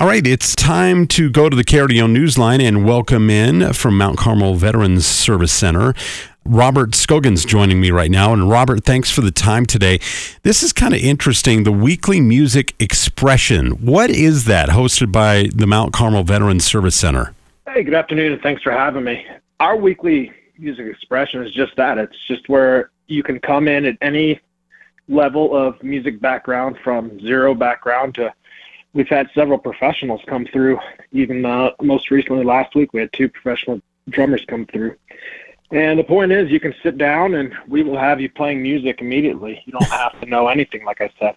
All right, it's time to go to the KRDO Newsline and welcome in from Mount Carmel Veterans Service Center. Robert Scoggins joining me right now. And Robert, thanks for the time today. This is kind of interesting. The weekly music expression. What is that hosted by the Mount Carmel Veterans Service Center? Hey, good afternoon, and thanks for having me. Our weekly music expression is just that. It's just where you can come in at any level of music background from zero background to we've had several professionals come through. Even uh, most recently, last week, we had two professional drummers come through. And the point is, you can sit down and we will have you playing music immediately. You don't have to know anything, like I said.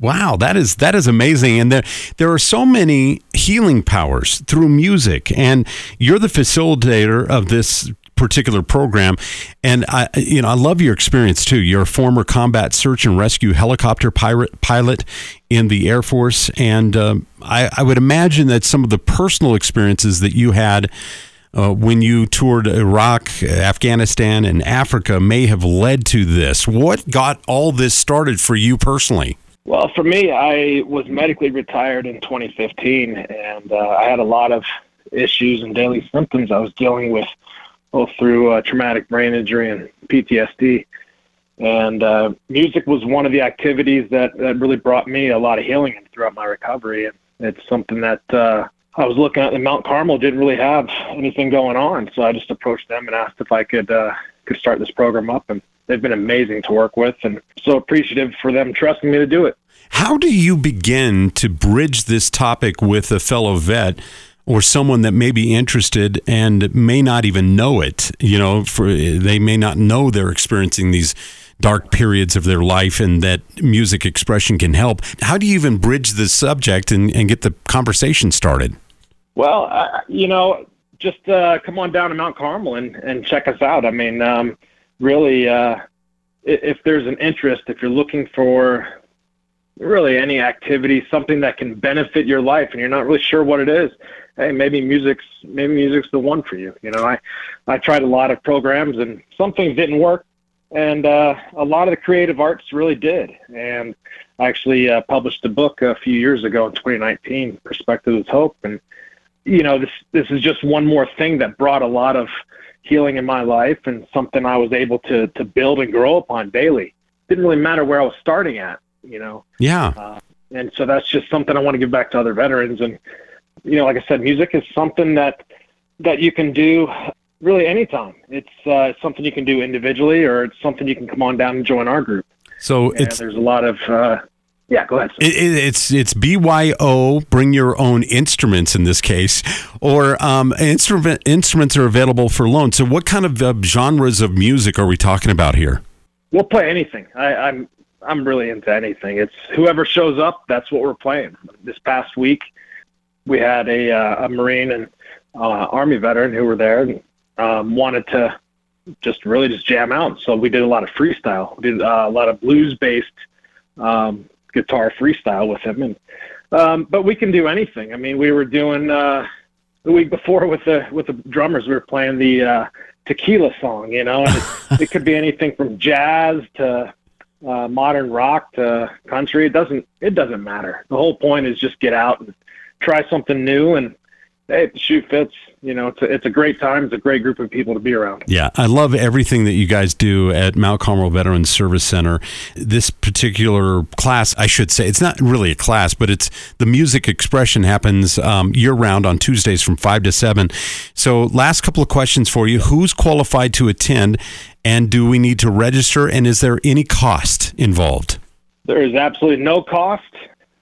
Wow, that is that is amazing, and there there are so many healing powers through music, and you're the facilitator of this particular program. And I, you know, I love your experience too. You're a former combat search and rescue helicopter pirate pilot in the Air Force, and um, I, I, would imagine that some of the personal experiences that you had. Uh, when you toured Iraq, Afghanistan, and Africa, may have led to this. What got all this started for you personally? Well, for me, I was medically retired in 2015, and uh, I had a lot of issues and daily symptoms I was dealing with both through uh, traumatic brain injury and PTSD. And uh, music was one of the activities that, that really brought me a lot of healing throughout my recovery. And it's something that uh, I was looking at. And Mount Carmel didn't really have anything going on, so I just approached them and asked if I could uh, could start this program up. And they've been amazing to work with, and so appreciative for them trusting me to do it. How do you begin to bridge this topic with a fellow vet or someone that may be interested and may not even know it. You know, for they may not know they're experiencing these dark periods of their life and that music expression can help. How do you even bridge the subject and, and get the conversation started? Well, uh, you know, just uh, come on down to Mount Carmel and, and check us out. I mean, um, really, uh, if there's an interest, if you're looking for really any activity, something that can benefit your life, and you're not really sure what it is, hey, maybe music's maybe music's the one for you. You know, I I tried a lot of programs and some things didn't work, and uh, a lot of the creative arts really did. And I actually uh, published a book a few years ago in 2019, Perspective is Hope, and you know this this is just one more thing that brought a lot of healing in my life and something I was able to to build and grow upon daily. Didn't really matter where I was starting at, you know. Yeah. Uh, and so that's just something I want to give back to other veterans and you know, like I said, music is something that that you can do really anytime. It's uh, something you can do individually, or it's something you can come on down and join our group. So and it's there's a lot of uh, yeah. Go ahead. It, it's it's BYO. Bring your own instruments in this case, or um, instrument instruments are available for loan. So what kind of uh, genres of music are we talking about here? We'll play anything. I, I'm I'm really into anything. It's whoever shows up. That's what we're playing. This past week, we had a, uh, a Marine and uh, Army veteran who were there and um, wanted to just really just jam out. So we did a lot of freestyle. We did uh, a lot of blues based um, guitar freestyle with him. And um, but we can do anything. I mean, we were doing uh, the week before with the with the drummers. We were playing the uh, tequila song. You know, it, it could be anything from jazz to uh, modern rock to country. It doesn't it doesn't matter. The whole point is just get out and try something new and hey, if the shoe fits, you know, it's a, it's a great time. It's a great group of people to be around. Yeah, I love everything that you guys do at Mount Carmel Veterans Service Center. This particular class, I should say, it's not really a class, but it's the music expression happens um, year round on Tuesdays from 5 to 7. So, last couple of questions for you. Who's qualified to attend, and do we need to register, and is there any cost involved? There is absolutely no cost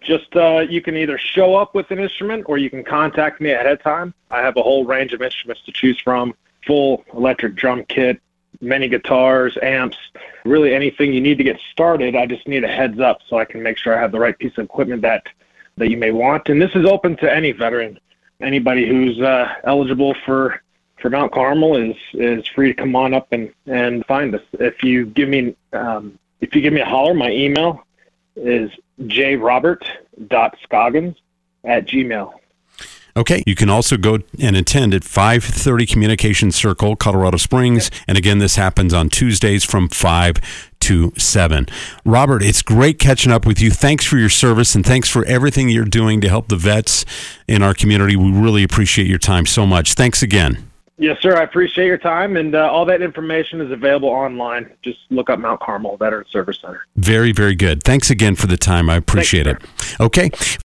just uh, you can either show up with an instrument or you can contact me ahead of time. I have a whole range of instruments to choose from full electric drum kit, many guitars, amps, really anything you need to get started. I just need a heads up so I can make sure I have the right piece of equipment that, that you may want. And this is open to any veteran. Anybody who's uh, eligible for for Mount Carmel is is free to come on up and and find us. If you give me um, if you give me a holler, my email is jrobert.scoggins at gmail. Okay. You can also go and attend at 530 Communication Circle, Colorado Springs. And again, this happens on Tuesdays from 5 to 7. Robert, it's great catching up with you. Thanks for your service and thanks for everything you're doing to help the vets in our community. We really appreciate your time so much. Thanks again. Yes, sir. I appreciate your time, and uh, all that information is available online. Just look up Mount Carmel Veteran Service Center. Very, very good. Thanks again for the time. I appreciate Thanks, it. Okay.